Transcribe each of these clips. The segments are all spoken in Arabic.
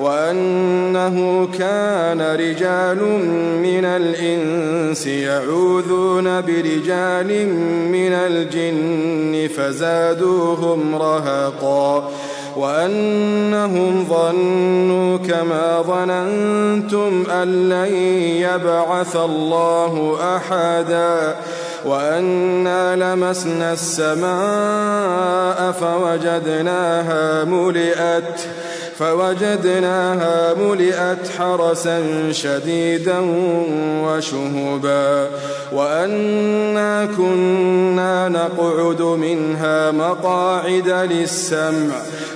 وأنه كان رجال من الإنس يعوذون برجال من الجن فزادوهم رهقا وأنهم ظنوا كما ظننتم أن لن يبعث الله أحدا وأنا لمسنا السماء فوجدناها ملئت فوجدناها ملئت حرسا شديدا وشهبا وأنا كنا نقعد منها مقاعد للسمع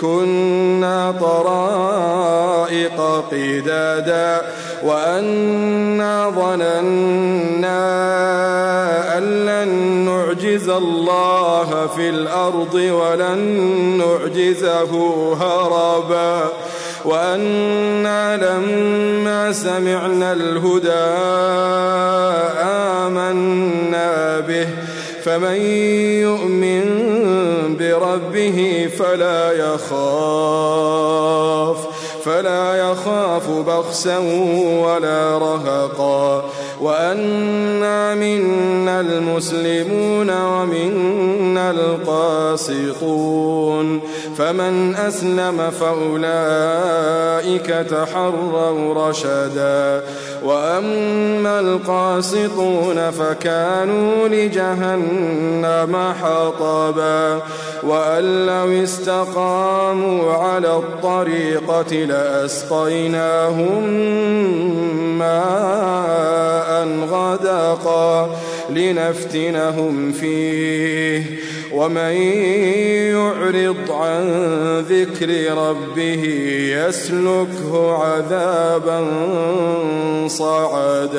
كنا طرائق قدادا وأنا ظننا أن لن نعجز الله في الأرض ولن نعجزه هربا وأنا لما سمعنا الهدى آمنا فمن يؤمن بربه فلا يخاف فلا يخاف بخسا ولا رهقا. وأنا منا المسلمون ومنا القاسطون. فمن أسلم فأولئك تحروا رشدا. وأما القاسطون فكانوا لجهنم حطبا. وأن لو استقاموا على الطريقة لأسقيناهم ماء غدقا. لنفتنهم فيه. ومن يعرض عن ذكر ربه يسلكه عذابا صعدا.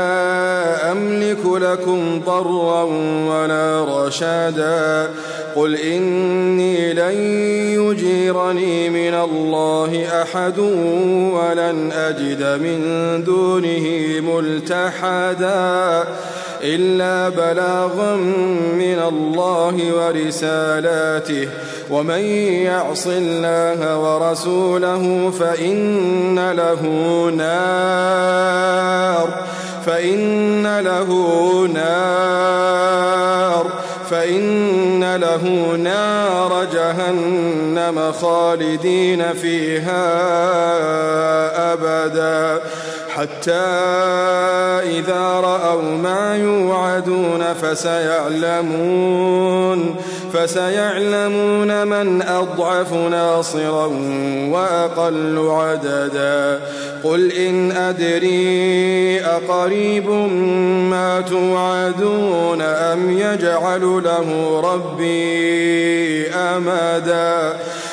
أملك لكم ضرا ولا رشادا. قل إني لن يجيرني من الله أحد ولن أجد من دونه ملتحدا. إلا بلاغا من الله ورسالاته. ومن يعص الله ورسوله فإن له نار. فإن له نار فإن له نار جهنم خالدين فيها أبداً. حتى إذا رأوا ما يوعدون فسيعلمون. فسيعلمون من أضعف ناصرا وأقل عددا. قل إن أدري أقريب ما توعدون أم يجعل له ربي أمدا.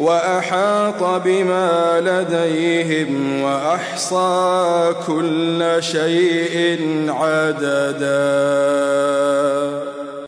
وأحاط بما لديهم وأحصى كل شيء عددا.